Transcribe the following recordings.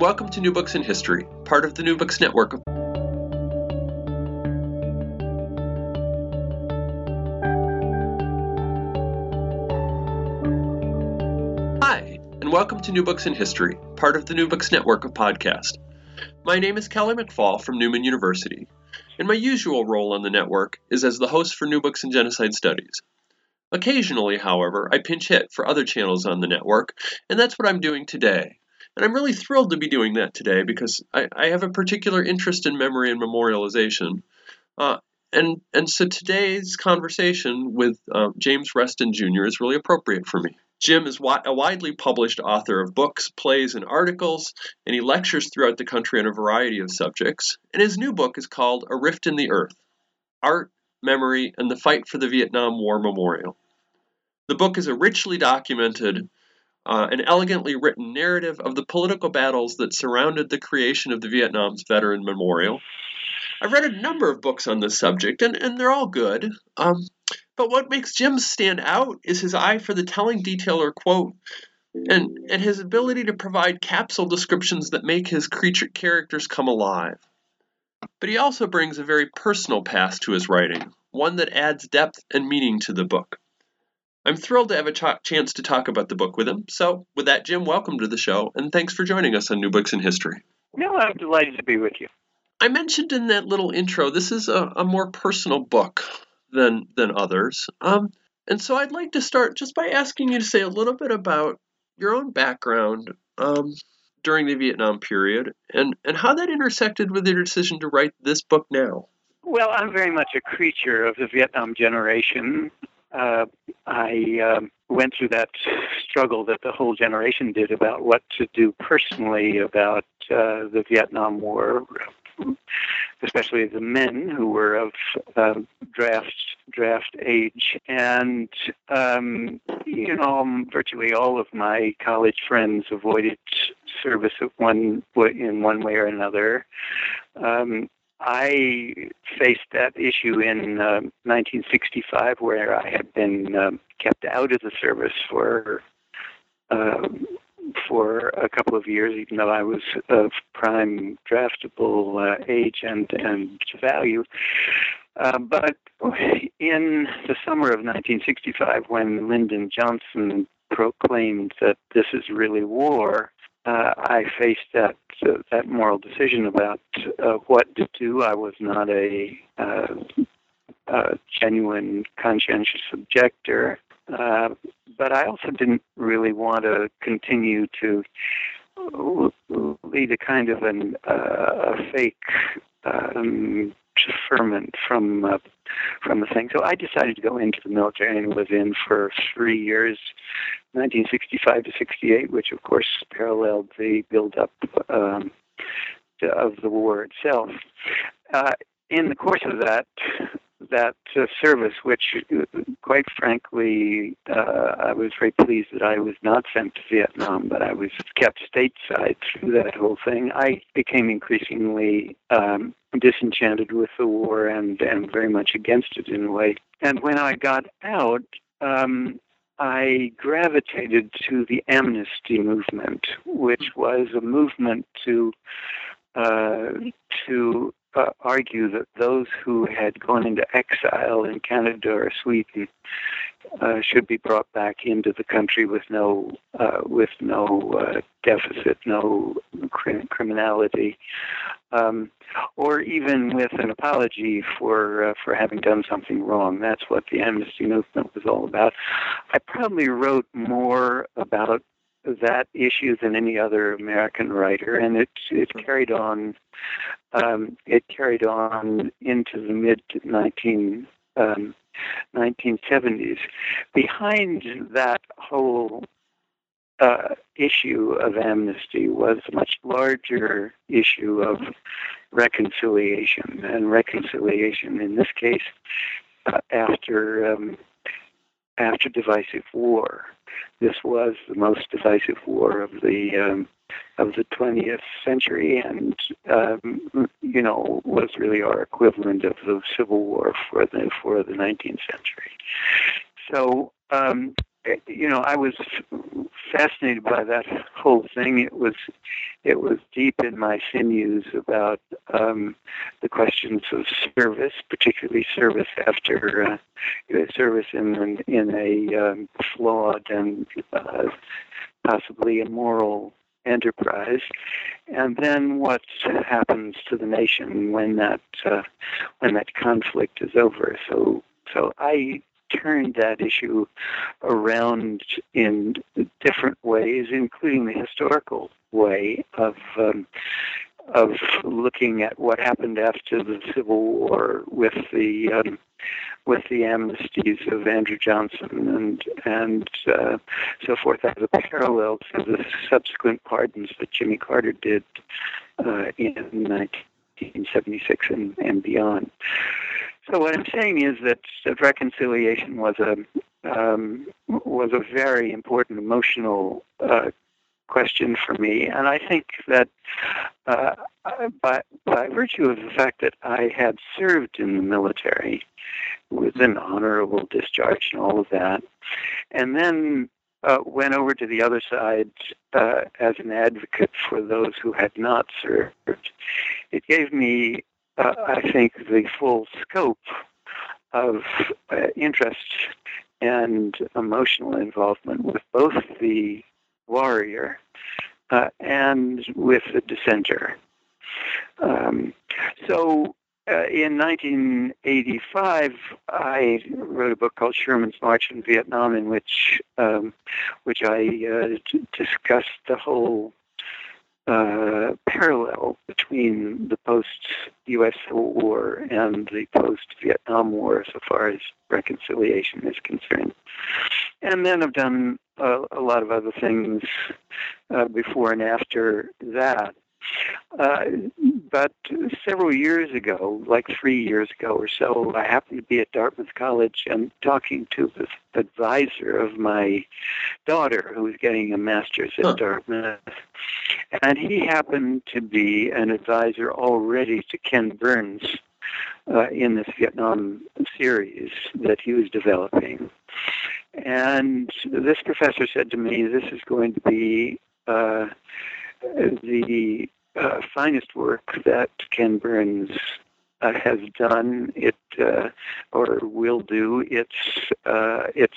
Welcome to New Books in History, part of the New Books Network. Hi, and welcome to New Books in History, part of the New Books Network of podcast. My name is Kelly McFall from Newman University, and my usual role on the network is as the host for New Books in Genocide Studies. Occasionally, however, I pinch hit for other channels on the network, and that's what I'm doing today. And I'm really thrilled to be doing that today because I, I have a particular interest in memory and memorialization. Uh, and, and so today's conversation with uh, James Reston Jr. is really appropriate for me. Jim is wi- a widely published author of books, plays, and articles, and he lectures throughout the country on a variety of subjects. And his new book is called A Rift in the Earth Art, Memory, and the Fight for the Vietnam War Memorial. The book is a richly documented uh, an elegantly written narrative of the political battles that surrounded the creation of the Vietnam's Veteran Memorial. I've read a number of books on this subject, and, and they're all good. Um, but what makes Jim stand out is his eye for the telling detail or quote, and, and his ability to provide capsule descriptions that make his creature characters come alive. But he also brings a very personal past to his writing, one that adds depth and meaning to the book. I'm thrilled to have a ch- chance to talk about the book with him. So, with that, Jim, welcome to the show, and thanks for joining us on New Books in History. No, I'm delighted to be with you. I mentioned in that little intro, this is a, a more personal book than than others. Um, and so I'd like to start just by asking you to say a little bit about your own background um, during the Vietnam period and, and how that intersected with your decision to write this book now. Well, I'm very much a creature of the Vietnam generation uh, I um, went through that struggle that the whole generation did about what to do personally about uh, the Vietnam War, especially the men who were of uh, draft draft age, and um, you know, virtually all of my college friends avoided service of one in one way or another. Um, I faced that issue in uh, 1965, where I had been um, kept out of the service for uh, for a couple of years, even though I was of prime draftable uh, age and and value. Uh, but in the summer of 1965, when Lyndon Johnson proclaimed that this is really war, uh, I faced that uh, that moral decision about uh, what to do. I was not a, uh, a genuine conscientious objector, uh, but I also didn't really want to continue to lead a kind of an, uh, a fake um, deferment from from the thing. So I decided to go into the military and was in for three years, 1965 to 68, which of course paralleled the build-up um, of the war itself. Uh, in the course of that, that uh, service, which, quite frankly, uh, I was very pleased that I was not sent to Vietnam, but I was kept stateside through that whole thing. I became increasingly um, disenchanted with the war and, and very much against it in a way. And when I got out, um, I gravitated to the amnesty movement, which was a movement to uh, to uh, argue that those who had gone into exile in Canada or Sweden uh, should be brought back into the country with no uh, with no uh, deficit, no cr- criminality, um, or even with an apology for uh, for having done something wrong. That's what the amnesty movement was all about. I probably wrote more about that issue than any other American writer, and it it carried on. Um, it carried on into the mid 19 um, 1970s. Behind that whole uh, issue of amnesty was a much larger issue of reconciliation, and reconciliation in this case uh, after um, after divisive war. This was the most divisive war of the um, of the 20th century, and um, you know was really our equivalent of the Civil War for the for the 19th century. So um, you know, I was fascinated by that whole thing. It was, it was deep in my sinews about um, the questions of service, particularly service after uh, service in in a um, flawed and uh, possibly immoral enterprise, and then what happens to the nation when that uh, when that conflict is over. So, so I turned that issue around in different ways, including the historical way of um, of looking at what happened after the Civil War with the um, with the amnesties of Andrew Johnson and and uh, so forth as a parallel to the subsequent pardons that Jimmy Carter did uh, in 1976 and, and beyond. So what I'm saying is that, that reconciliation was a um, was a very important emotional uh, question for me, and I think that uh, by by virtue of the fact that I had served in the military with an honorable discharge and all of that, and then uh, went over to the other side uh, as an advocate for those who had not served. It gave me uh, I think, the full scope of uh, interest and emotional involvement with both the warrior uh, and with the dissenter. Um, so uh, in 1985, I wrote a book called Sherman's March in Vietnam, in which um, which I uh, discussed the whole uh, parallel between the post-U.S. Civil War and the post-Vietnam War, so far as reconciliation is concerned. And then I've done a, a lot of other things uh, before and after that. Uh, but several years ago, like three years ago or so, I happened to be at Dartmouth College and talking to the advisor of my daughter who was getting a master's at huh. Dartmouth. And he happened to be an advisor already to Ken Burns uh, in this Vietnam series that he was developing. And this professor said to me, This is going to be uh, the uh, finest work that Ken Burns uh, has done. It uh, or will do. It's uh, it's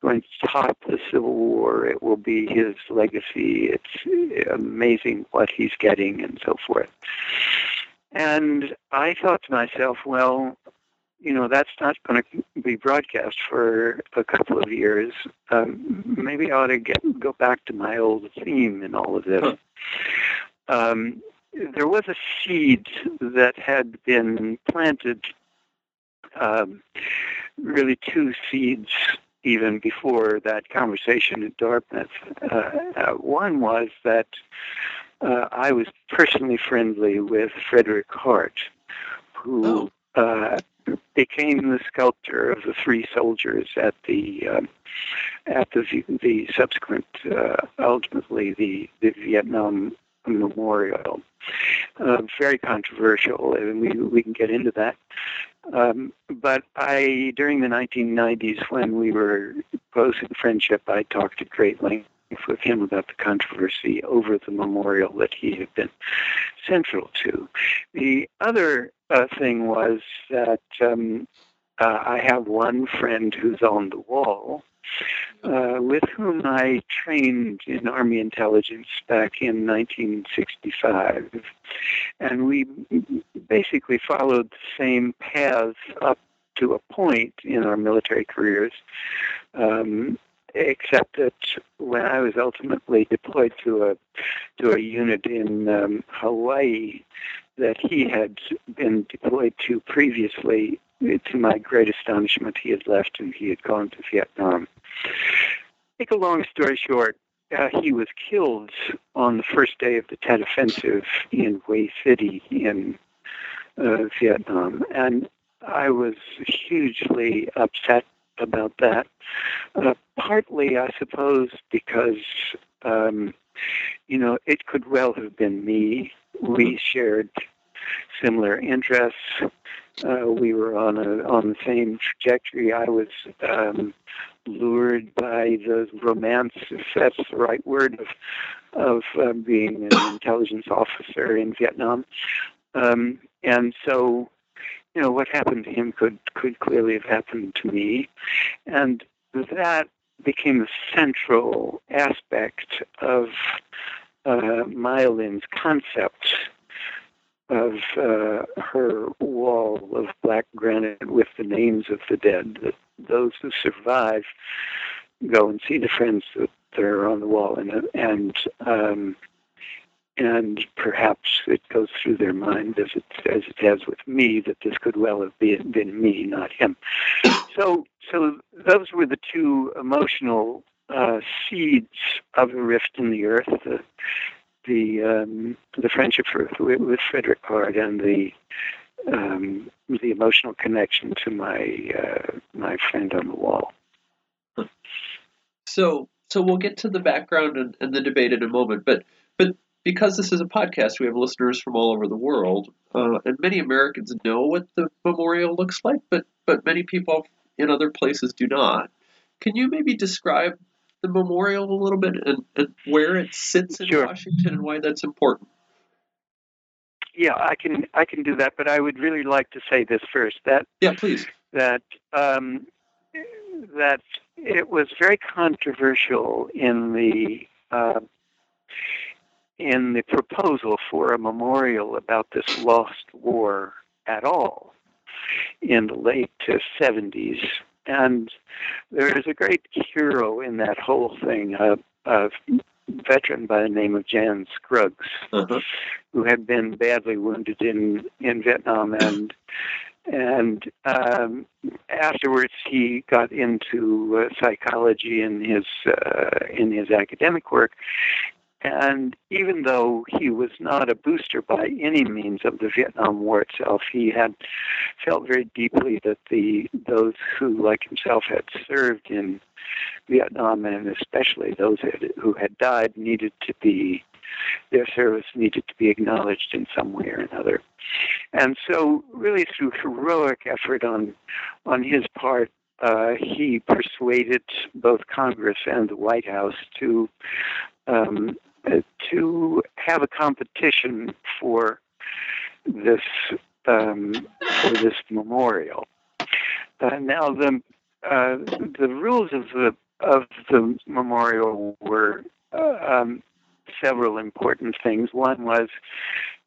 going to top the Civil War. It will be his legacy. It's amazing what he's getting and so forth. And I thought to myself, well, you know, that's not going to be broadcast for a couple of years. Um, maybe I ought to get go back to my old theme in all of this. Huh. Um, there was a seed that had been planted, um, really two seeds even before that conversation at Dartmouth. Uh, uh, one was that uh, I was personally friendly with Frederick Hart, who oh. Uh, became the sculptor of the three soldiers at the um, at the the subsequent uh, ultimately the the Vietnam Memorial. Uh, very controversial, and we we can get into that. Um, but I, during the 1990s, when we were close in friendship, I talked at great length with him about the controversy over the memorial that he had been central to. The other uh, thing was that um, uh, I have one friend who's on the wall uh, with whom I trained in Army intelligence back in 1965. And we basically followed the same paths up to a point in our military careers, um, except that when I was ultimately deployed to a to a unit in um, Hawaii that he had been deployed to previously, to my great astonishment, he had left and he had gone to Vietnam. Make a long story short, uh, he was killed on the first day of the Tet Offensive in Hue City in uh, Vietnam, and I was hugely upset about that. Uh, partly, I suppose, because um, you know it could well have been me. We shared similar interests. Uh, we were on a on the same trajectory. I was um, lured by the romance, if that's the right word, of of uh, being an intelligence officer in Vietnam. Um, and so, you know, what happened to him could could clearly have happened to me, and that became a central aspect of uh, Maya Lin's concept of uh, her wall of black granite with the names of the dead. That those who survive go and see the friends that are on the wall, and and um, and perhaps it goes through their mind as it as it has with me that this could well have been, been me, not him. So so those were the two emotional uh, seeds of a rift in the earth. The, the um, the friendship with, with Frederick Hart and the um, the emotional connection to my uh, my friend on the wall. So so we'll get to the background and, and, the debate in a moment, but but because this is a podcast, we have listeners from all over the world, uh, and many Americans know what the memorial looks like, but but many people in other places do not. Can you maybe describe the memorial a little bit and, and where it sits in sure. Washington and why that's important? Yeah, I can I can do that, but I would really like to say this first. That yeah, please. That um, that it was very controversial in the uh, in the proposal for a memorial about this lost war at all in the late 70s. And there is a great hero in that whole thing, a, a veteran by the name of Jan Scruggs, uh-huh. who had been badly wounded in, in Vietnam and and um, afterwards he got into uh, psychology in his uh, in his academic work and even though he was not a booster by any means of the Vietnam War itself, he had felt very deeply that the those who, like himself, had served in Vietnam, and especially those who had died, needed to be their service needed to be acknowledged in some way or another. And so, really, through heroic effort on on his part, uh, he persuaded both Congress and the White House to um, to have a competition for this um, for this memorial. Uh, now the uh, the rules of the of the memorial were uh, um, several important things. One was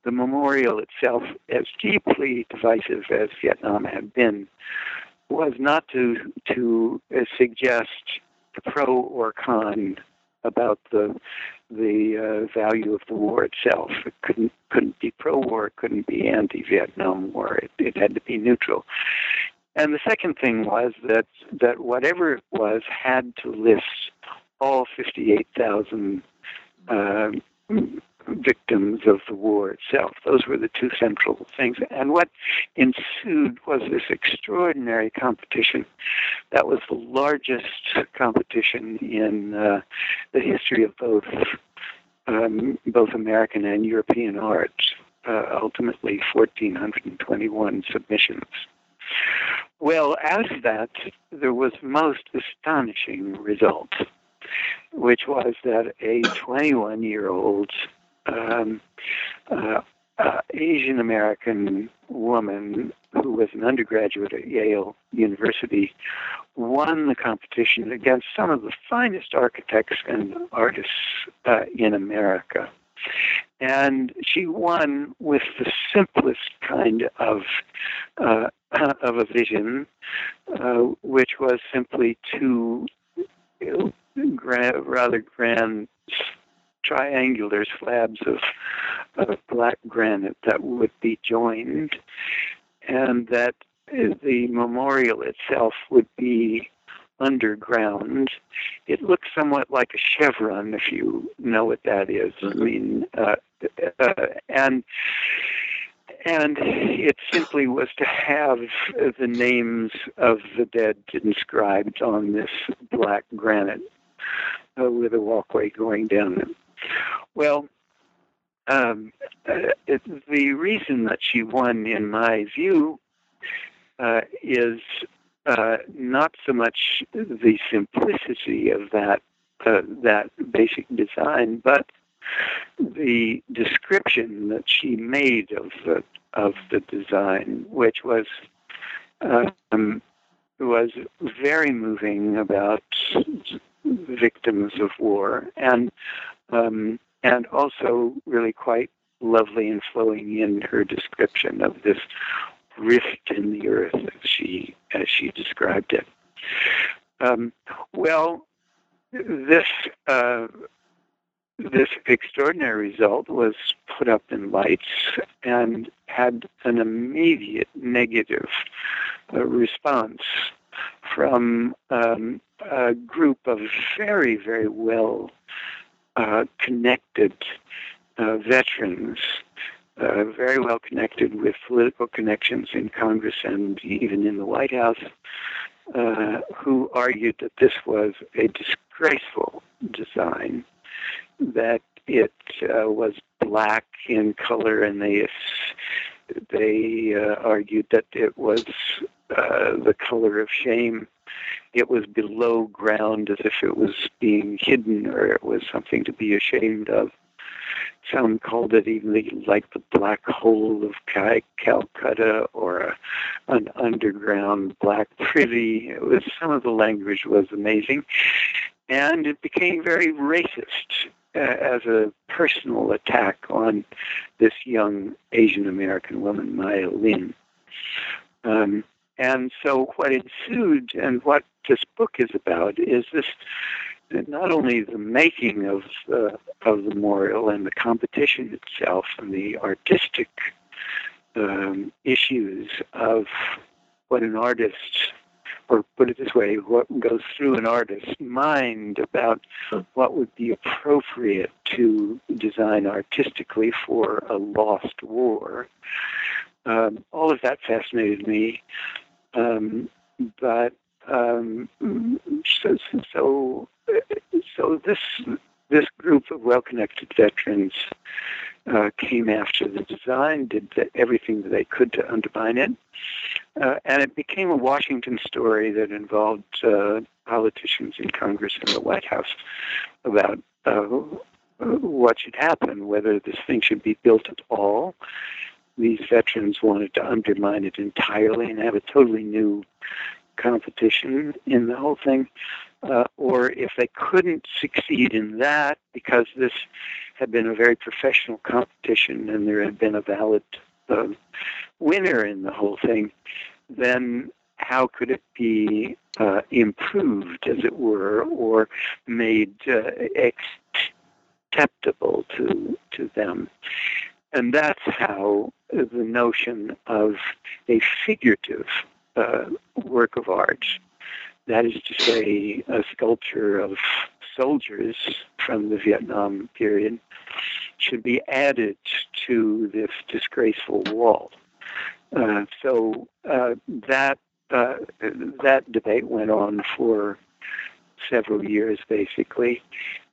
the memorial itself, as deeply divisive as Vietnam had been, was not to to suggest pro or con about the the uh, value of the war itself. It couldn't couldn't be pro-war, it couldn't be anti-Vietnam War. It, it had to be neutral. And the second thing was that that whatever it was had to list all 58,000 uh, victims of the war itself. Those were the two central things. And what ensued was this extraordinary competition. That was the largest competition in uh, the history of both um, both American and European art. Uh, ultimately, 1,421 submissions. Well, out of that, there was most astonishing result, which was that a 21 year old um, uh, uh, Asian American woman who was an undergraduate at Yale University won the competition against some of the finest architects and artists uh, in America. And she won with the simplest kind of uh, of a vision, uh, which was simply two you know, gra- rather grand triangular slabs of, of black granite that would be joined, and that the memorial itself would be underground. It looks somewhat like a chevron, if you know what that is. Mm-hmm. I mean, uh, uh, and and it simply was to have the names of the dead inscribed on this black granite uh, with a walkway going down them. Well, um, uh, the reason that she won, in my view, uh, is uh, not so much the simplicity of that uh, that basic design, but the description that she made of the of the design, which was um, was very moving about victims of war, and um, and also really quite lovely and flowing in her description of this rift in the earth, as she as she described it. Um, well, this uh, this extraordinary result was put up in lights and had an immediate negative uh, response from um, a group of very, very well uh, connected uh, veterans, uh, very well connected with political connections in Congress and even in the White House, uh, who argued that this was a disgraceful design that it uh, was black in color, and they they uh, argued that it was uh, the color of shame. It was below ground, as if it was being hidden, or it was something to be ashamed of. Some called it even like the black hole of Calcutta or an underground black privy. It was some of the language was amazing, and it became very racist as a personal attack on this young Asian American woman, Maya Lin. Um, and so, what ensued and what this book is about is this not only the making of uh, of the memorial and the competition itself and the artistic um, issues of what an artist or put it this way, what goes through an artist's mind about what would be appropriate to design artistically for a lost war. Um, all of that fascinated me, um, but um, so, so so this this group of well-connected veterans uh, came after the design, did the, everything that they could to undermine it, uh, and it became a Washington story that involved uh, politicians in Congress and the White House about uh, what should happen, whether this thing should be built at all. These veterans wanted to undermine it entirely and have a totally new competition in the whole thing. Uh, or if they couldn't succeed in that because this had been a very professional competition and there had been a valid uh, winner in the whole thing, then how could it be uh, improved, as it were, or made uh, acceptable to to them? And that's how the notion of a figurative uh, work of art, that is to say, a sculpture of soldiers from the Vietnam period, should be added to this disgraceful wall. Uh, so uh, that uh, that debate went on for several years, basically.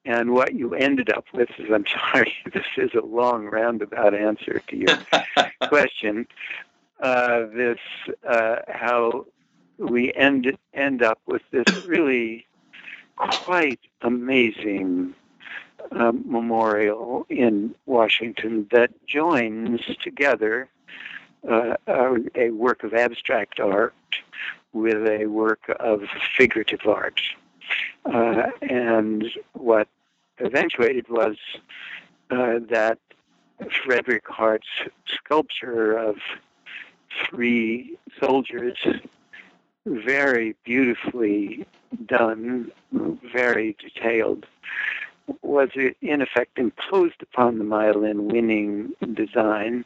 And what you ended up with is, I'm sorry, this is a long roundabout answer to your question. Uh, this uh, how we end end up with this really quite amazing uh, memorial in Washington that joins together uh, a, work of abstract art with a work of figurative art. Uh, and what eventuated was uh, that Frederick Hart's sculpture of three soldiers, very beautifully done, very detailed, was in effect imposed upon the Maya Lin winning design,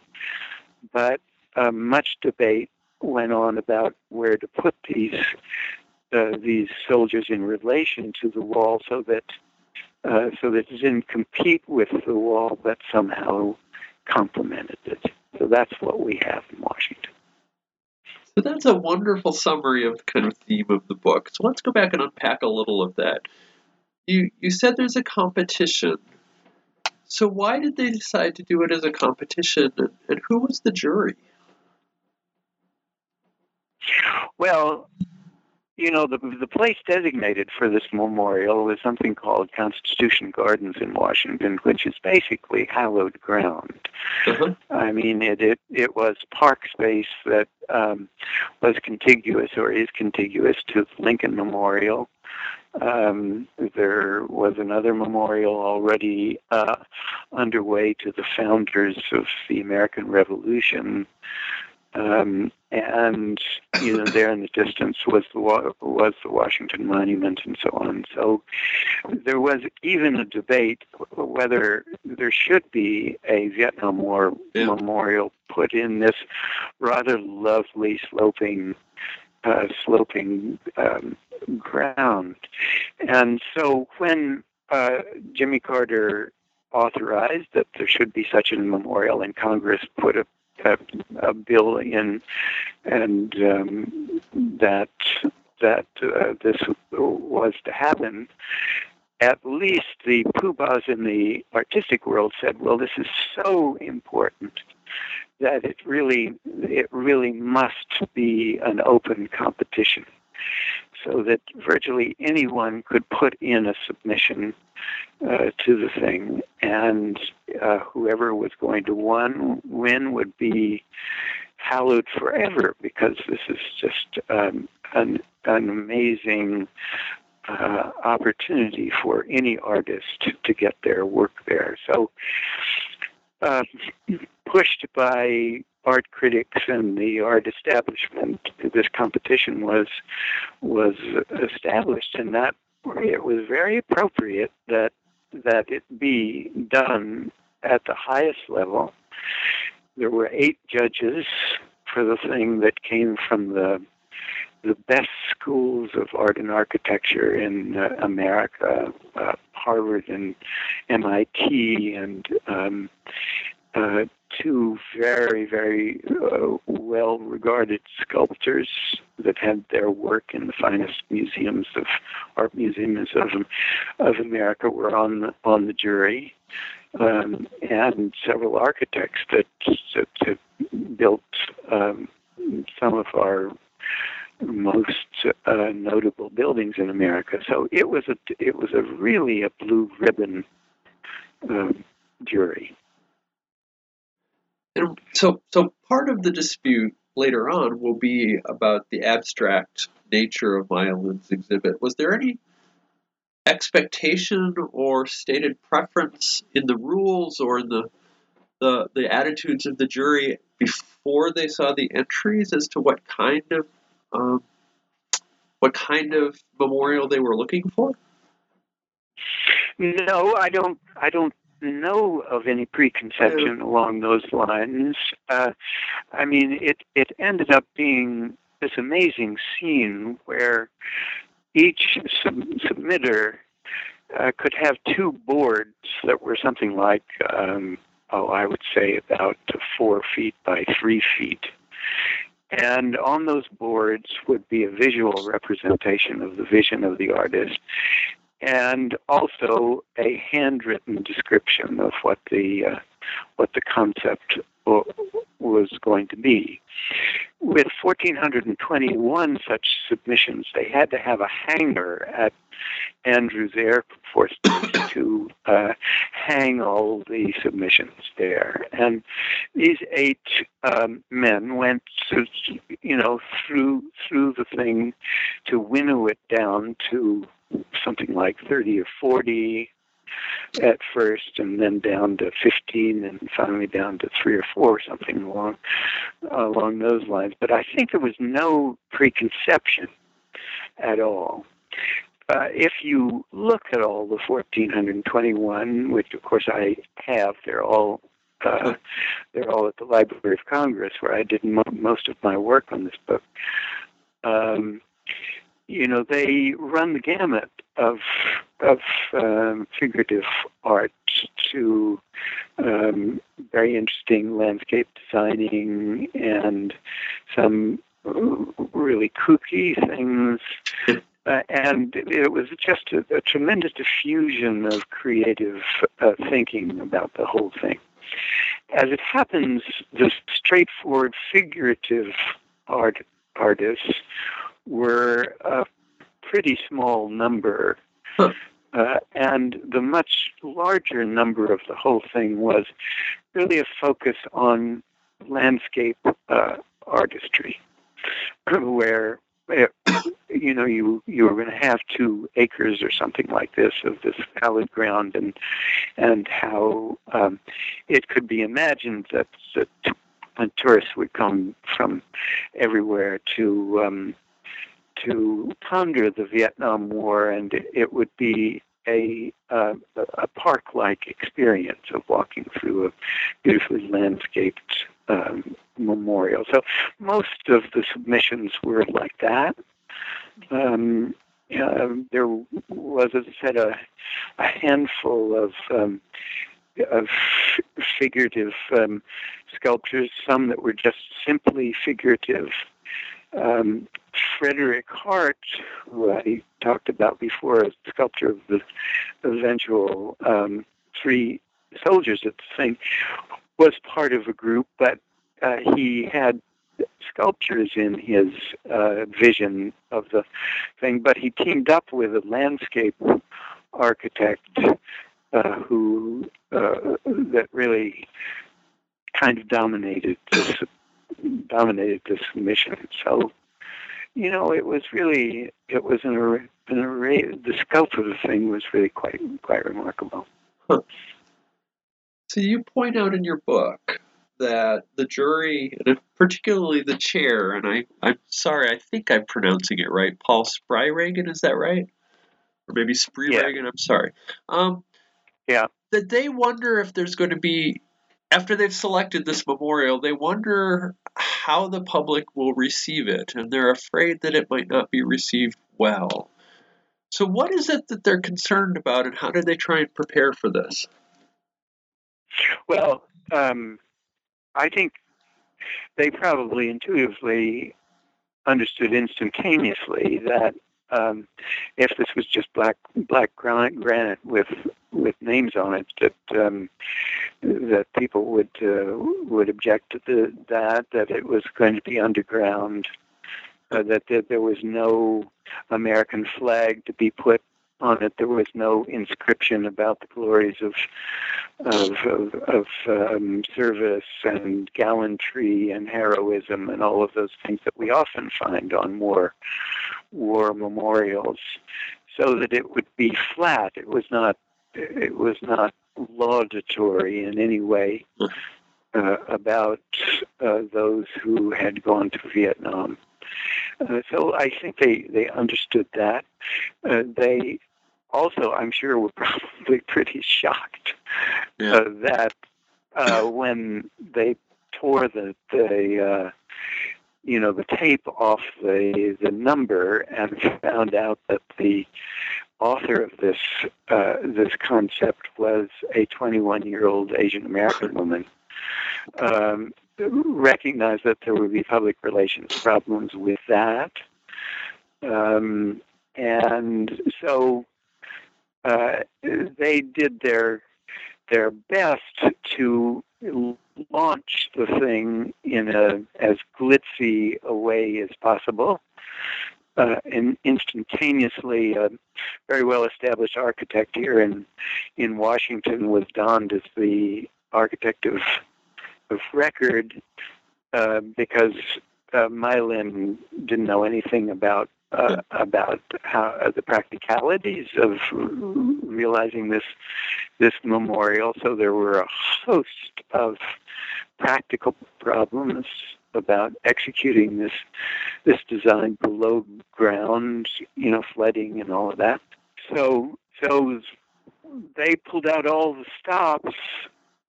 but uh, much debate went on about where to put these uh, these soldiers in relation to the wall, so that uh, so that it didn't compete with the wall, but somehow complemented it. So that's what we have in Washington. So that's a wonderful summary of the kind of theme of the book. So let's go back and unpack a little of that. You you said there's a competition. So why did they decide to do it as a competition, and, and who was the jury? Well, you know, the the place designated for this memorial was something called Constitution Gardens in Washington, which is basically hallowed ground. Uh-huh. I mean, it it, it was park space that um, was contiguous or is contiguous to Lincoln Memorial. Um, there was another memorial already uh, underway to the founders of the American Revolution. Um, and you know, there in the distance was the was the Washington Monument and so on. So there was even a debate whether there should be a Vietnam War Yeah. memorial put in this rather lovely sloping uh, sloping um, ground. And so when uh, Jimmy Carter authorized that there should be such a memorial, and Congress put a, a, a bill in, and um, that that uh, this was to happen. At least the poobahs in the artistic world said, "Well, this is so important that it really it really must be an open competition." So that virtually anyone could put in a submission uh, to the thing, and uh, whoever was going to won, win would be hallowed forever because this is just um, an, an amazing uh, opportunity for any artist to get their work there. So, uh, pushed by art critics and the art establishment, this competition was was established, and that it was very appropriate that that it be done at the highest level. There were eight judges for the thing that came from the the best schools of art and architecture in uh, America, uh, Harvard and MIT, and um, uh, two very, very uh, well regarded sculptors that had their work in the finest museums of art museums of, of America were on the, on the jury. Um, and several architects that, that, that built um, some of our most uh, notable buildings in America. So it was a it was a really a blue ribbon um, jury. And so, so part of the dispute later on will be about the abstract nature of Maya Lin's exhibit. Was there any expectation or stated preference in the rules or in the the, the attitudes of the jury before they saw the entries as to what kind of um, what kind of memorial they were looking for? No, I don't. I don't know of any preconception along those lines. Uh, I mean, it it ended up being this amazing scene where each sub- submitter uh, could have two boards that were something like, um, oh, I would say about four feet by three feet. And on those boards would be a visual representation of the vision of the artist and also a handwritten description of what the uh, what the concept was going to be. With 1,421 such submissions, they had to have a hangar at Andrews Air Force Base to uh, hang all the submissions there. And these eight um, men went, you know, through through the thing to winnow it down to something like 30 or 40 at first, and then down to 15, and finally down to three or four, something along along those lines. But I think there was no preconception at all. Uh, if you look at all the 1421, which of course I have, they're all Uh, they're all at the Library of Congress, where I did mo- most of my work on this book. Um, you know, they run the gamut of of um, figurative art to um, very interesting landscape designing and some really kooky things. Uh, and it was just a, a, tremendous diffusion of creative uh, thinking about the whole thing. As it happens, the straightforward figurative art artists were a pretty small number. Huh. Uh, and the much larger number of the whole thing was really a focus on landscape uh, artistry, where you know you you were going to have two acres or something like this of this hallowed ground, and and how um, it could be imagined that that tourists would come from everywhere to um, to ponder the Vietnam War, and it would be a uh, a park-like experience of walking through a beautifully landscaped um, memorial. So most of the submissions were like that. Um, uh, there was, as I said, a, a handful of um, of figurative um, sculptures, some that were just simply figurative. Um, Frederick Hart, who I talked about before a the sculptor of the eventual um, three soldiers at the thing, was part of a group, but uh, he had sculptures in his uh, vision of the thing, but he teamed up with a landscape architect uh, who uh, that really kind of dominated this dominated this mission. So, you know, it was really it was an array, an array. The scope of the thing was really quite quite remarkable. Huh. So you point out in your book that the jury, and particularly the chair, and I, I'm sorry, I think I'm pronouncing it right. Paul Spreiregen, is that right? Or maybe Spreiregen, yeah. I'm sorry. Um, yeah. That they wonder if there's going to be, after they've selected this memorial, they wonder how the public will receive it, and they're afraid that it might not be received well. So, what is it that they're concerned about, and how do they try and prepare for this? Well, um, I think they probably intuitively understood instantaneously that um, if this was just black black granite with with names on it, that um, that people would uh, would object to the, that that it was going to be underground, uh, that, that there was no American flag to be put on it. There was no inscription about the glories of of, of, of um, service and gallantry and heroism and all of those things that we often find on war war memorials, so that it would be flat. It was not it was not laudatory in any way uh, about uh, those who had gone to Vietnam. Uh, so I think they, they understood that. Uh, they also, I'm sure, were probably pretty shocked yeah. uh, that uh, when they tore the the uh, you know the tape off the the number and found out that the author of this uh, this concept was a 21 year old Asian American woman. Um, recognized that there would be public relations problems with that. Um, and so uh, they did their their best to launch the thing in a as glitzy a way as possible. Uh, and instantaneously, a very well established architect here in in Washington was donned as the architect of of record uh, because uh, didn't know anything about uh, about how uh, the practicalities of realizing this this memorial. So there were a host of practical problems about executing this this design below ground, you know, flooding and all of that. So so they pulled out all the stops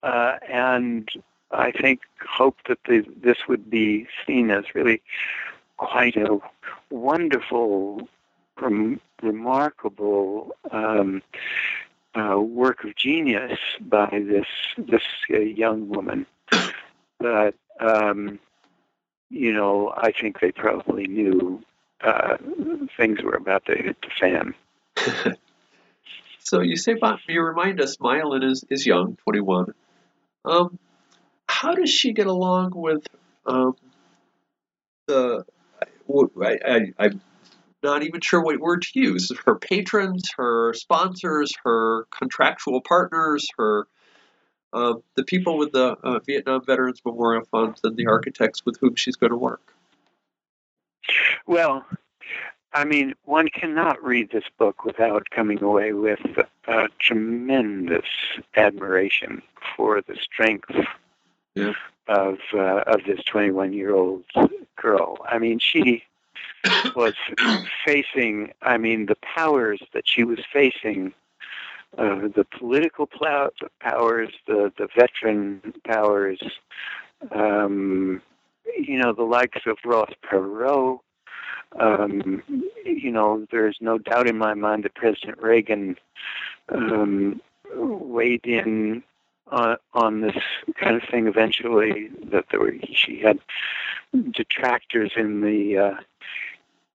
uh, and I think hoped that the, this would be seen as really quite a wonderful, rem- remarkable um, uh, work of genius by this this uh, young woman. But um, you know, I think they probably knew uh, things were about to hit the fan. so you say, Bob, you remind us, Maya Lin is is young, twenty one. Um, how does she get along with um, the? I, I, I'm not even sure what word to use. Her patrons, her sponsors, her contractual partners, her uh, the people with the uh, Vietnam Veterans Memorial Funds, and the architects with whom she's going to work. Well, I mean, one cannot read this book without coming away with a tremendous admiration for the strength yeah. of uh, of this 21 year old girl. I mean, she was facing. I mean, the powers that she was facing. Uh, the political plow- powers, the, the veteran powers, um, you know, the likes of Ross Perot, um, you know, there's no doubt in my mind that President Reagan um, weighed in on, on this kind of thing eventually. That there were she had detractors in the uh,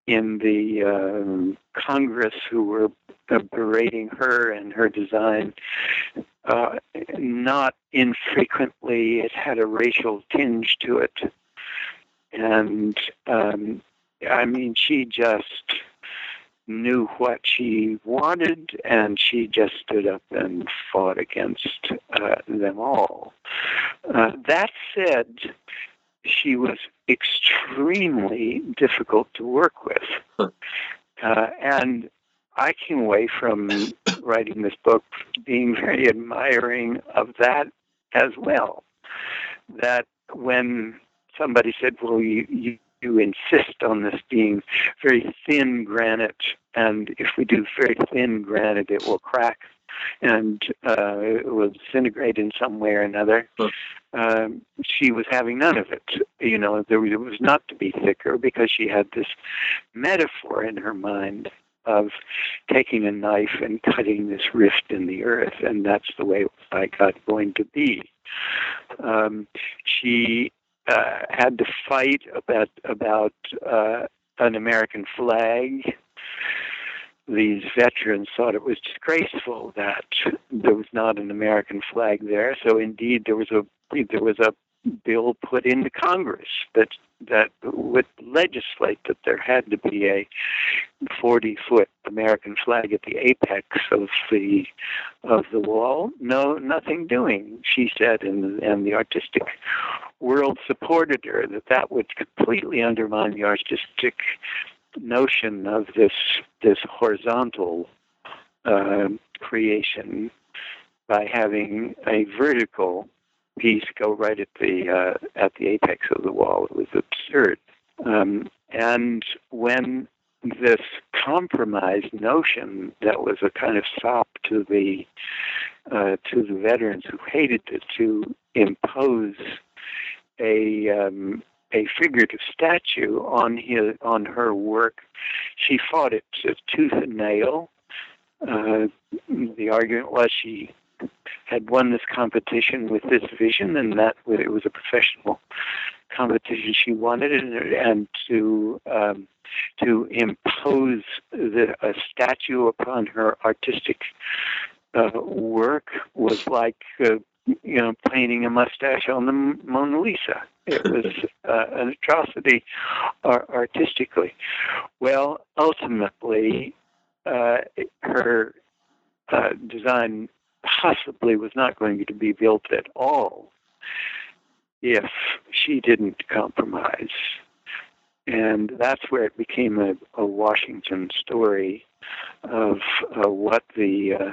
in the um, Congress who were berating her and her design. Uh, not infrequently, it had a racial tinge to it, and um, I mean, she just knew what she wanted, and she just stood up and fought against uh, them all. Uh, that said, she was extremely difficult to work with. Uh, and I came away from writing this book being very admiring of that as well. That when somebody said, Well, you, you you insist on this being very thin granite, and if we do very thin granite, it will crack and uh, it will disintegrate in some way or another. Um, she was having none of it. You know, there was, it was not to be thicker because she had this metaphor in her mind of taking a knife and cutting this rift in the earth, and that's the way I got going to be. Um, she uh, had to fight about about uh, an American flag. These veterans thought it was disgraceful that there was not an American flag there. So indeed, there was a there was a bill put into Congress that that would legislate that there had to be a 40 foot American flag at the apex of the of the wall. No, nothing doing, she said, and and the artistic world supported her that that would completely undermine the artistic notion of this this horizontal uh, creation by having a vertical piece go right at the uh, at the apex of the wall. It was absurd. Um, and when this compromise notion that was a kind of sop to the uh, to the veterans who hated it to impose a um, a figurative statue on his on her work. She fought it tooth and nail. Uh, the argument was she had won this competition with this vision, and that it was a professional competition she wanted, and, and to um, to impose the, a statue upon her artistic uh, work was like uh, you know painting a mustache on the Mona Lisa. It was uh, an atrocity artistically. Well, ultimately, uh, her uh, design possibly was not going to be built at all if she didn't compromise. And that's where it became a, a Washington story of uh, what the uh,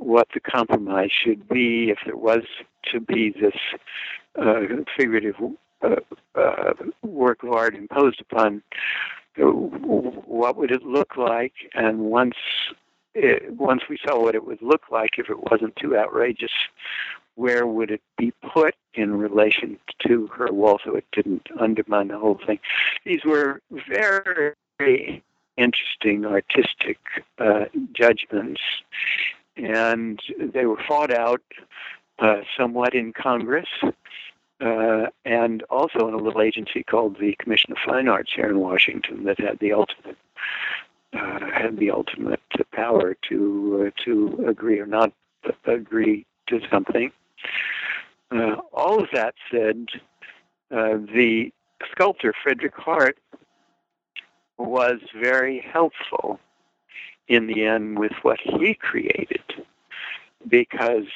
what the compromise should be if there was to be this uh, figurative uh, uh, work of art imposed upon. What would it look like? And once it, once we saw what it would look like if it wasn't too outrageous, where would it be put in relation to her wall so it didn't undermine the whole thing? These were very interesting artistic uh, judgments, and they were fought out uh, somewhat in Congress. Uh, and also in a little agency called the Commission of Fine Arts here in Washington that had the ultimate uh, had the ultimate power to uh, to agree or not agree to something. Uh, all of that said, uh, the sculptor Frederick Hart was very helpful in the end with what he created because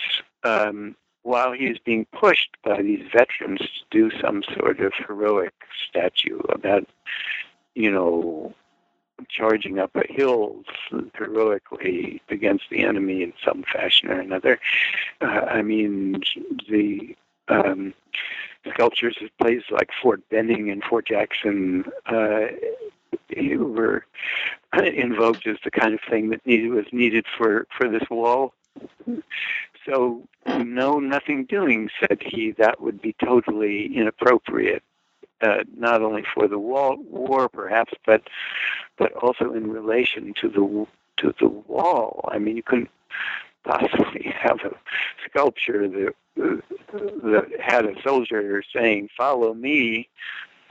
um, while he was being pushed by these veterans to do some sort of heroic statue about, you know, charging up a hill heroically against the enemy in some fashion or another. Uh, I mean, the um, sculptures of places like Fort Benning and Fort Jackson uh, were invoked as the kind of thing that needed, was needed for, for this wall. So, no, nothing doing, said he. That would be totally inappropriate uh, not only for the wall, war perhaps, but but also in relation to the to the wall. I mean, you couldn't possibly have a sculpture that that had a soldier saying "Follow me,"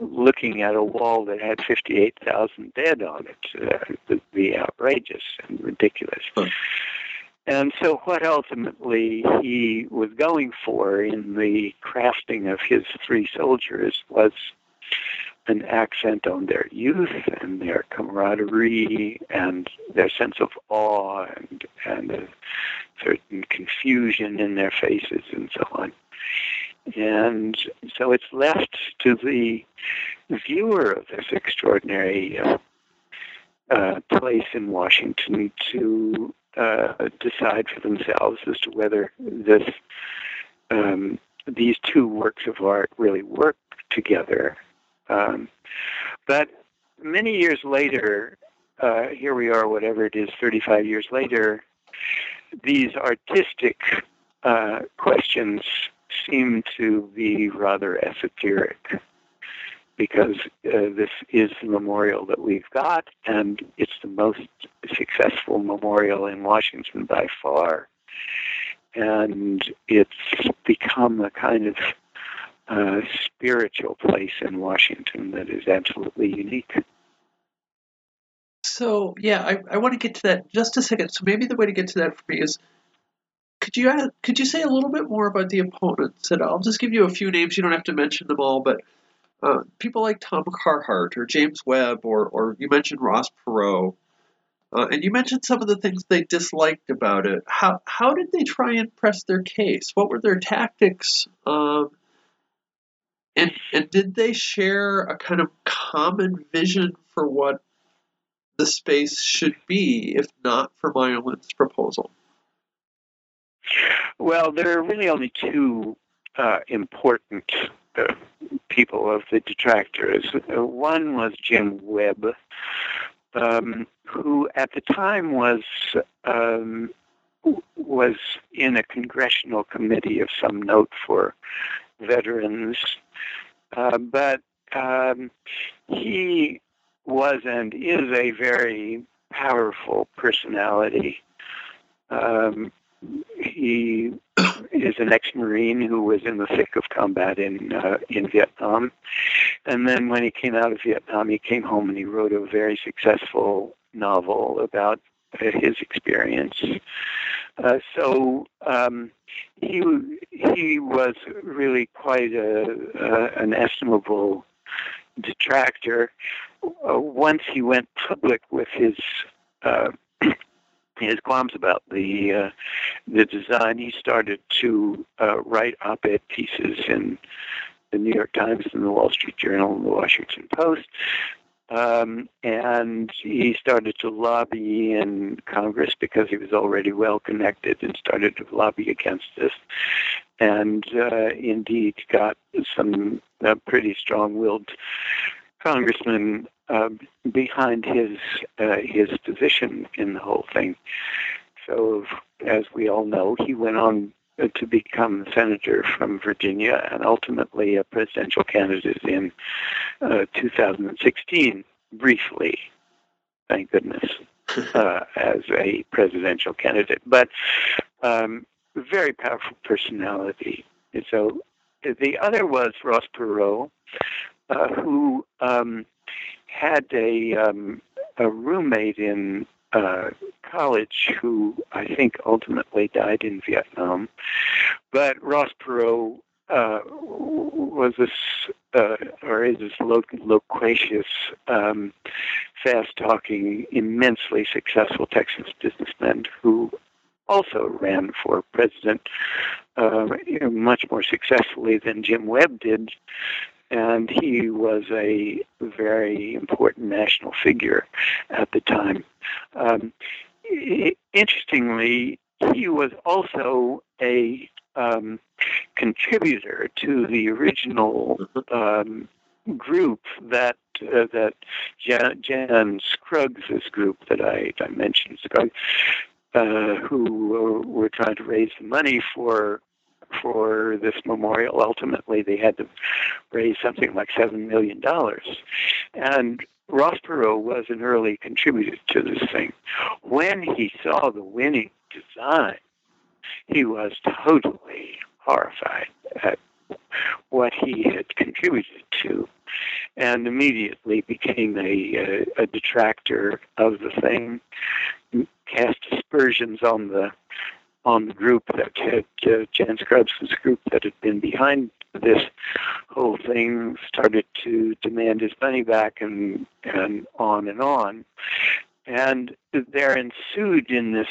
looking at a wall that had fifty-eight thousand dead on it. Uh, would be outrageous and ridiculous. Huh. And so, what ultimately he was going for in the crafting of his three soldiers was an accent on their youth and their camaraderie and their sense of awe and, and a certain confusion in their faces and so on. And so it's left to the viewer of this extraordinary uh, uh, place in Washington to uh, decide for themselves as to whether this um, these two works of art really work together. Um, but many years later, uh, here we are, whatever it is, 35 years later, these artistic uh, questions seem to be rather esoteric because uh, this is the memorial that we've got, and it's the most successful memorial in Washington by far. And it's become a kind of uh, spiritual place in Washington that is absolutely unique. So yeah, I, I want to get to that just a second. So maybe the way to get to that for me is could you add, could you say a little bit more about the opponents? And I'll just give you a few names. You don't have to mention them all, but uh, people like Tom Carhart or James Webb or or you mentioned Ross Perot. Uh, and you mentioned some of the things they disliked about it. How how did they try and press their case? What were their tactics? Um, and and did they share a kind of common vision for what the space should be, if not for Maya Lin's proposal? Well, there are really only two uh, important uh, people of the detractors. Uh, one was Jim Webb, um, who at the time was um, was in a congressional committee of some note for veterans uh, but um, he was and is a very powerful personality. Um, he is an ex-marine who was in the thick of combat in uh, in Vietnam, and then when he came out of Vietnam, he came home and he wrote a very successful novel about his experience. Uh, so um, he he was really quite a, uh, an estimable detractor. Uh, once he went public with his uh, his qualms about the uh, the design, he started to uh, write op-ed pieces in the New York Times and the Wall Street Journal and the Washington Post, um, and he started to lobby in Congress because he was already well connected and started to lobby against this. And uh, indeed got some uh, pretty strong willed congressmen um, behind his uh, his position in the whole thing. So, as we all know, he went on to become senator from Virginia and ultimately a presidential candidate in uh, 2016, briefly, thank goodness, uh, as a presidential candidate. But um, very powerful personality. And so the other was Ross Perot, uh, who um, had a um, a roommate in uh, college who I think ultimately died in Vietnam. But Ross Perot uh, was this, uh, or is this loquacious, um, fast-talking, immensely successful Texas businessman who also ran for president uh, you know, much more successfully than Jim Webb did and he was a very important national figure at the time. Um, interestingly, he was also a um, contributor to the original um, group that uh, that Jan, Jan Scruggs' group that I, I mentioned, Scruggs, uh, who were trying to raise money for for this memorial. Ultimately, they had to raise something like $7 million. And Ross Perot was an early contributor to this thing. When he saw the winning design, he was totally horrified at what he had contributed to and immediately became a, a, a detractor of the thing, cast aspersions on the on the group that had uh, Jan Scruggs' group that had been behind this whole thing started to demand his money back and and on and on. And there ensued in this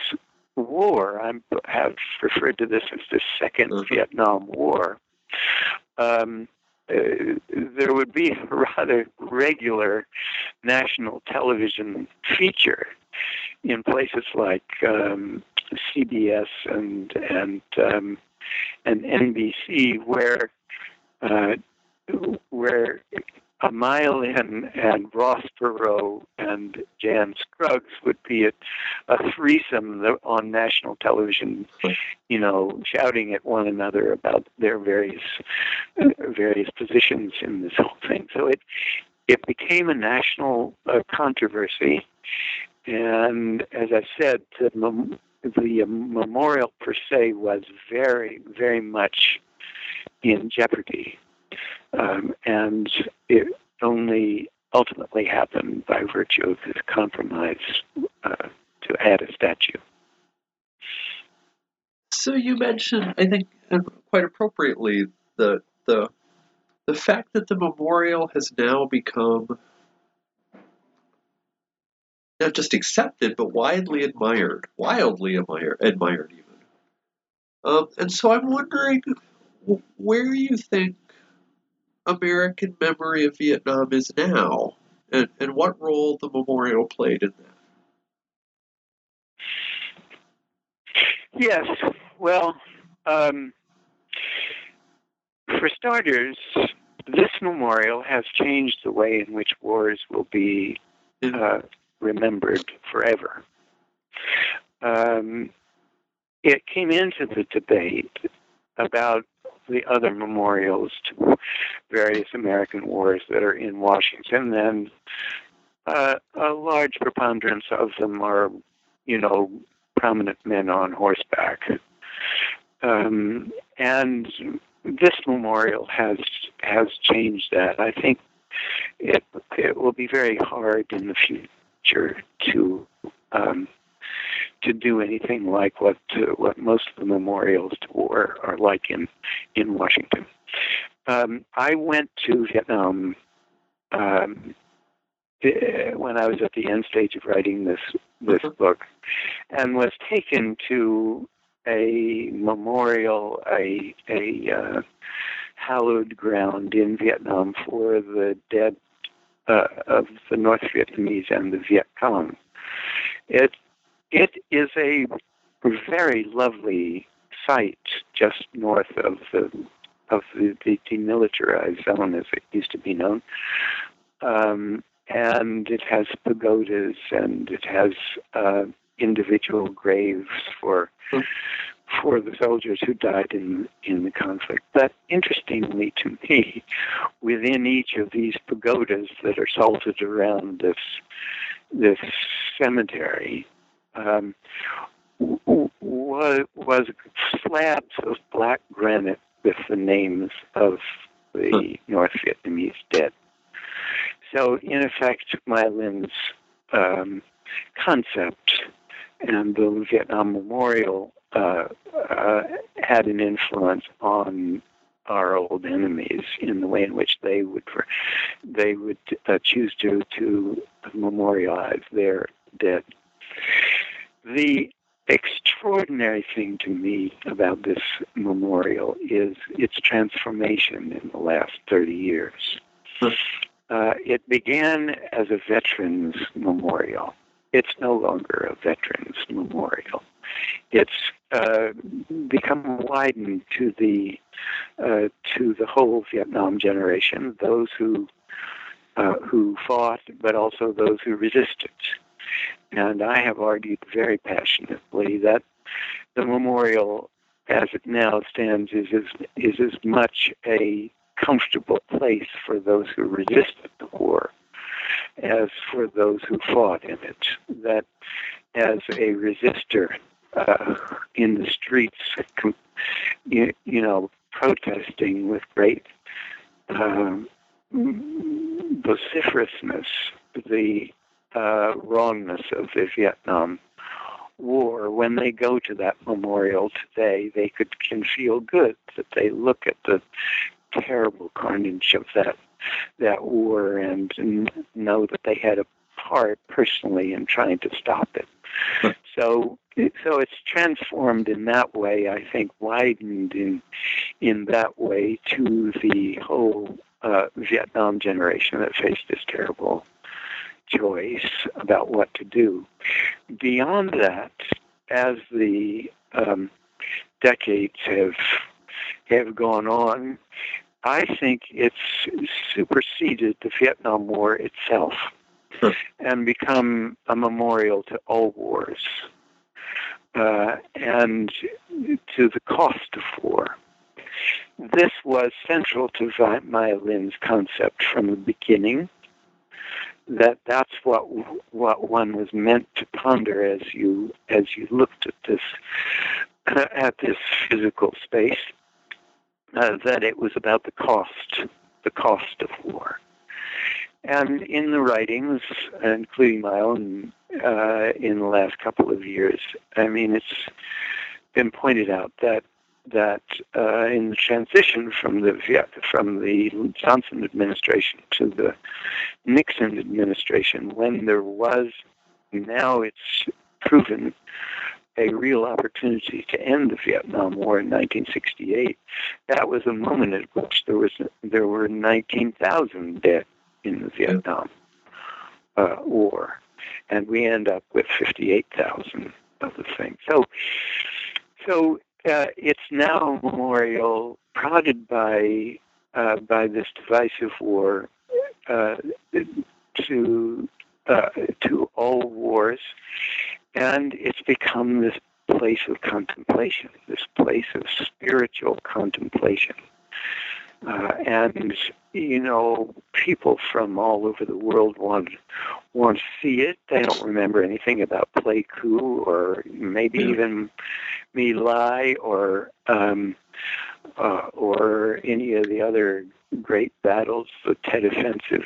war, I have referred to this as the 2nd mm-hmm. Vietnam War. Um, uh, there would be a rather regular national television feature in places like um, CBS and and um, and NBC, where uh, where Maya Lin and Ross Perot and Jan Scruggs would be at a threesome on national television, you know, shouting at one another about their various various positions in this whole thing. So it it became a national uh, controversy, and as I said, the the memorial per se was very, very much in jeopardy. Um, and it only ultimately happened by virtue of this compromise uh, to add a statue. So you mentioned, I think, quite appropriately, the the the fact that the memorial has now become not just accepted, but widely admired, wildly admired, admired even. Um, and so I'm wondering where you think American memory of Vietnam is now, and, and what role the memorial played in that. Yes, well, um, for starters, this memorial has changed the way in which wars will be uh, remembered forever. Um, it came into the debate about the other memorials to various American wars that are in Washington, and uh, a large preponderance of them are, you know, prominent men on horseback. Um, and this memorial has has changed that. I think it it will be very hard in the future to um, to do anything like what uh, what most of the memorials to war are like in in Washington. Um, I went to Vietnam um, when I was at the end stage of writing this this mm-hmm. book, and was taken to a memorial, a a uh, hallowed ground in Vietnam for the dead uh, of the North Vietnamese and the Viet Cong. It it is a very lovely site just north of the of the, the demilitarized zone, as it used to be known. Um, and it has pagodas and it has uh, individual graves for for the soldiers who died in in the conflict. But interestingly to me, within each of these pagodas that are salted around this this cemetery, um, was was slabs of black granite with the names of the North Vietnamese dead. So, in effect, Maya Lin's um, concept and the Vietnam Memorial uh, uh, had an influence on our old enemies in the way in which they would they would uh, choose to to memorialize their dead. The extraordinary thing to me about this memorial is its transformation in the last 30 years. Uh, it began as a veterans memorial. It's no longer a veterans memorial. It's uh, become widened to the uh, to the whole Vietnam generation, those who uh, who fought, but also those who resisted. And I have argued very passionately that the memorial, as it now stands, is as, is as much a comfortable place for those who resisted the war as for those who fought in it. That as a resistor uh, in the streets, you, you, know, protesting with great um, vociferousness the uh, wrongness of the Vietnam War, when they go to that memorial today, they could can feel good that they look at the terrible carnage of that that war and, and know that they had a part personally in trying to stop it. So so it's transformed in that way. I think widened in in that way to the whole uh, Vietnam generation that faced this terrible choice about what to do. Beyond that, as the um, decades have have gone on, I think it's superseded the Vietnam War itself and become a memorial to all wars uh, and to the cost of war. This was central to Maya Lin's concept from the beginning that that's what what one was meant to ponder as you as you looked at this at this physical space uh, that it was about the cost the cost of war and in the writings including my own uh, in the last couple of years i mean it's been pointed out that that uh, in the transition from the from the Johnson administration to the Nixon administration, when there was now it's proven a real opportunity to end the Vietnam War in 1968, that was a moment at which there was there were 19,000 dead in the Vietnam uh, War, and we end up with 58,000 of the thing. So, so uh, it's now a memorial prodded by uh, by this divisive war uh, to uh, to all wars, and it's become this place of contemplation, this place of spiritual contemplation. Uh, and you know, people from all over the world want want to see it. They don't remember anything about Pleiku or maybe even My Lai or um, uh, or any of the other great battles, the Tet Offensive.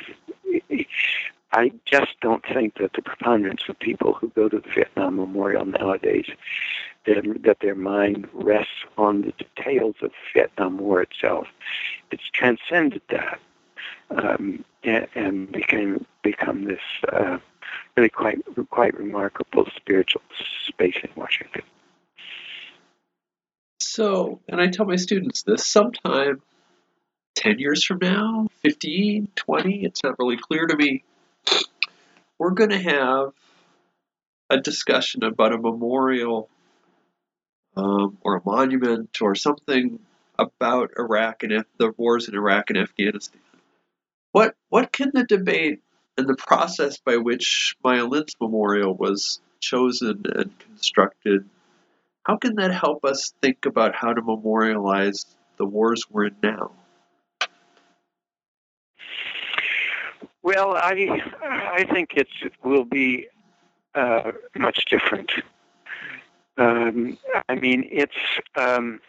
I just don't think that the preponderance of people who go to the Vietnam Memorial nowadays that, that their mind rests on the details of Vietnam War itself. It's transcended that um, and, became become this uh, really quite quite remarkable spiritual space in Washington. So, and I tell my students this sometime 10 years from now, 15, 20, it's not really clear to me. We're going to have a discussion about a memorial um, or a monument or something about Iraq and the wars in Iraq and Afghanistan. What what can the debate and the process by which Maya Lin's memorial was chosen and constructed, how can that help us think about how to memorialize the wars we're in now? Well, I I think it will be uh, much different. Um, I mean, it's um,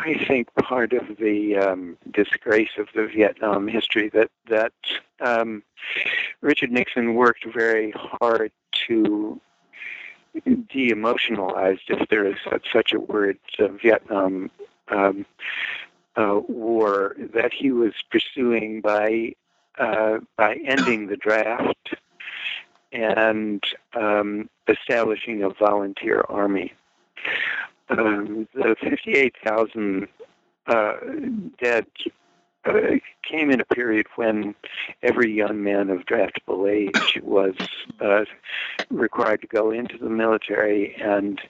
I think part of the um, disgrace of the Vietnam history that that um, Richard Nixon worked very hard to de-emotionalize, if there is such a word, the Vietnam um, uh, war that he was pursuing by uh, by ending the draft and um, establishing a volunteer army. Um, the 58,000 uh, dead uh, came in a period when every young man of draftable age was uh, required to go into the military, and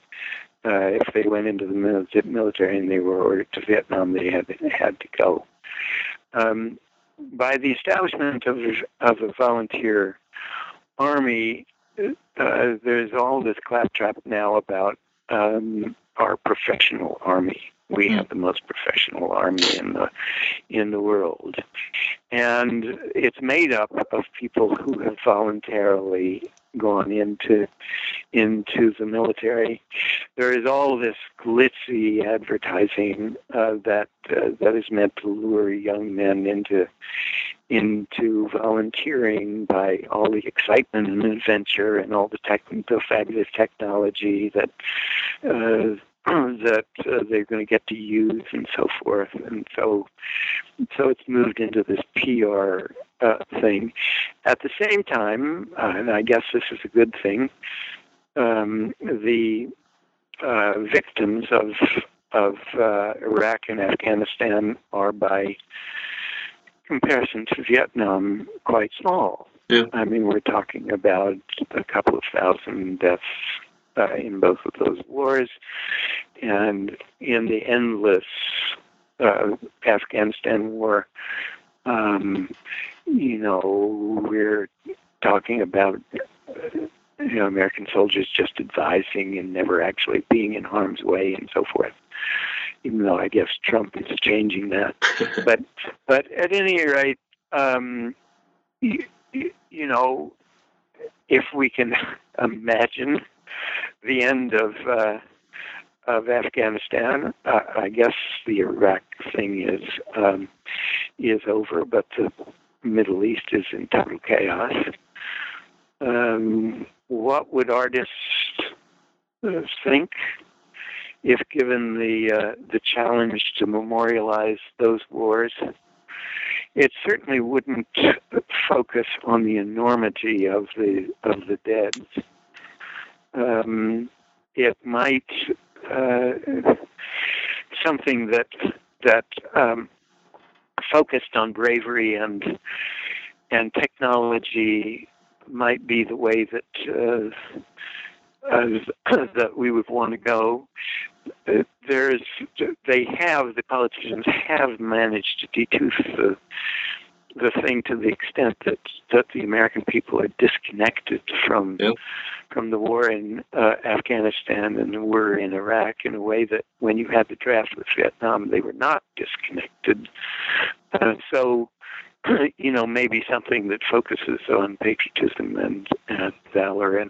uh, if they went into the military and they were ordered to Vietnam, they had had to go. Um, by the establishment of of a volunteer army, uh, there's all this claptrap now about um, our professional army. We hmm. have the most professional army in the in the world, and it's made up of people who have voluntarily gone into into the military. There is all this glitzy advertising uh, that uh, that is meant to lure young men into into volunteering by all the excitement and adventure and all the, tech, the fabulous technology that uh, that uh, they're going to get to use and so forth. And so, so it's moved into this PR uh, thing. At the same time, and I guess this is a good thing, um, the uh, victims of of uh, Iraq and Afghanistan are by comparison to Vietnam quite small. Yeah. I mean, we're talking about a couple of thousand deaths uh, in both of those wars, and in the endless uh, Afghanistan war, um, you know, we're talking about uh, you know American soldiers just advising and never actually being in harm's way and so forth. Even though I guess Trump is changing that, but but at any rate, um, you, you know, if we can imagine the end of uh, of Afghanistan. Uh, I guess the Iraq thing is um, is over, but the Middle East is in total chaos. Um, what would artists uh, think if given the uh, the challenge to memorialize those wars? It certainly wouldn't focus on the enormity of the of the dead um, it might uh, something that that um, focused on bravery and and technology might be the way that uh, uh, that we would want to go. There's they have the politicians have managed to detooth the the thing to the extent that that the American people are disconnected from yep. from the war in uh, Afghanistan and the war in Iraq in a way that when you had the draft with Vietnam, they were not disconnected. Uh, so, you know, maybe something that focuses on patriotism and, and valor and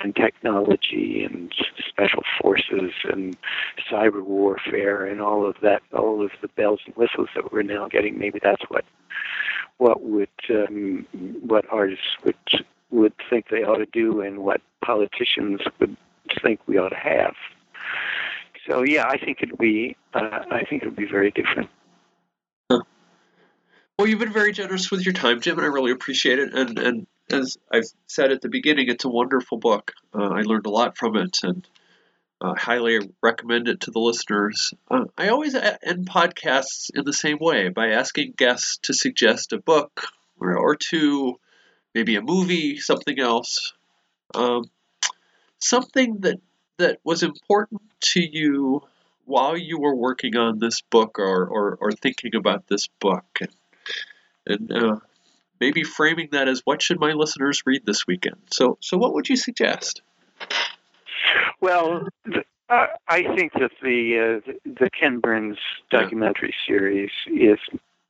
and technology and special forces and cyber warfare and all of that, all of the bells and whistles that we're now getting. Maybe that's what what would um, what artists would would think they ought to do and what politicians would think we ought to have. So yeah, I think it'd be uh, I think it'd be very different. Well, you've been very generous with your time, Jim, and I really appreciate it. And and as I've said at the beginning, it's a wonderful book. Uh, I learned a lot from it, and uh, highly recommend it to the listeners. Uh, I always end podcasts in the same way by asking guests to suggest a book or, or two, maybe a movie, something else, um, something that that was important to you while you were working on this book or, or, or thinking about this book. And, and uh, maybe framing that as what should my listeners read this weekend. So, so what would you suggest? Well, uh, I think that the uh, the Ken Burns documentary yeah. series is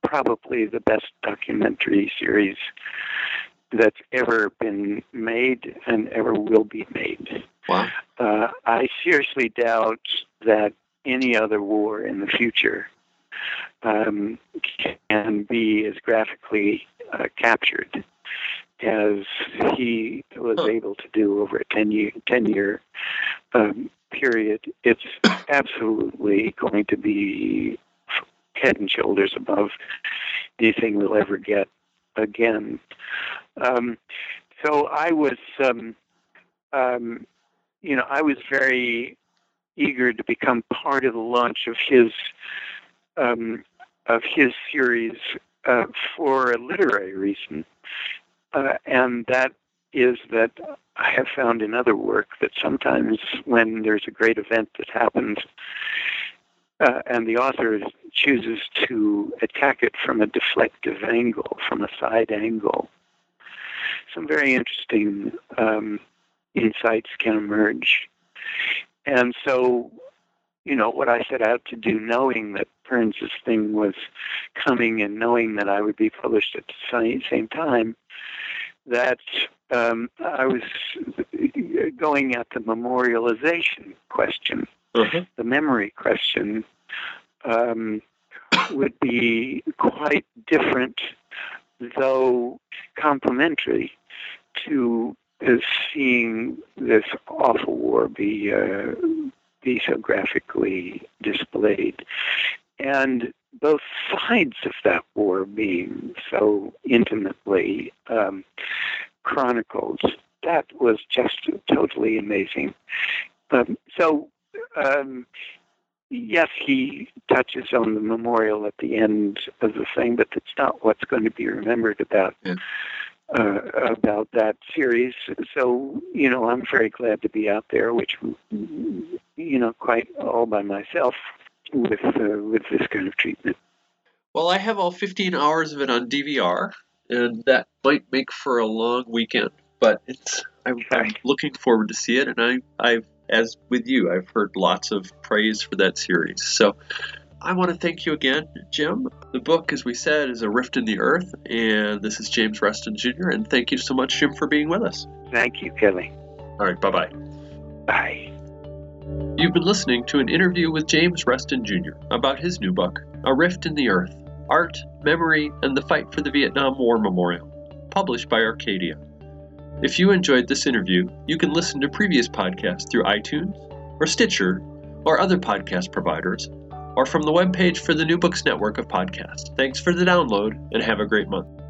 probably the best documentary series that's ever been made and ever will be made. Wow. Uh, I seriously doubt that any other war in the future um, can be as graphically uh, captured as he was able to do over a 10 year, 10 year um, period. It's absolutely going to be head and shoulders above anything we'll ever get again. Um, so I was, um, um, you know, I was very eager to become part of the launch of his um, of his series uh, for a literary reason, uh, and that is that I have found in other work that sometimes when there's a great event that happens uh, and the author chooses to attack it from a deflective angle, from a side angle, some very interesting um, insights can emerge. And so, you know, what I set out to do, knowing that Burns's thing was coming and knowing that I would be published at the same time, that um, I was going at the memorialization question, uh-huh. the memory question, um, would be quite different, though complementary, to seeing this awful war be uh, be so graphically displayed, and both sides of that war being so intimately um, chronicled. That was just totally amazing. Um, so, um, yes, he touches on the memorial at the end of the thing, but it's not what's going to be remembered about. Yeah. Uh, about that series. So, you know, I'm very glad to be out there, which, you know, quite all by myself with uh, with this kind of treatment. Well, I have all 15 hours of it on DVR, and that might make for a long weekend. But it's I'm, I'm looking forward to see it, and I I've as with you, I've heard lots of praise for that series. So I want to thank you again, Jim. The book, as we said, is A Rift in the Earth, and this is James Reston Jr., and thank you so much, Jim, for being with us. Thank you, Kelly. All right, bye bye. Bye. You've been listening to an interview with James Reston Jr. about his new book, A Rift in the Earth Art, Memory, and the Fight for the Vietnam War Memorial, published by Arcadia. If you enjoyed this interview, you can listen to previous podcasts through iTunes or Stitcher or other podcast providers or from the webpage for the New Books Network of podcasts. Thanks for the download and have a great month.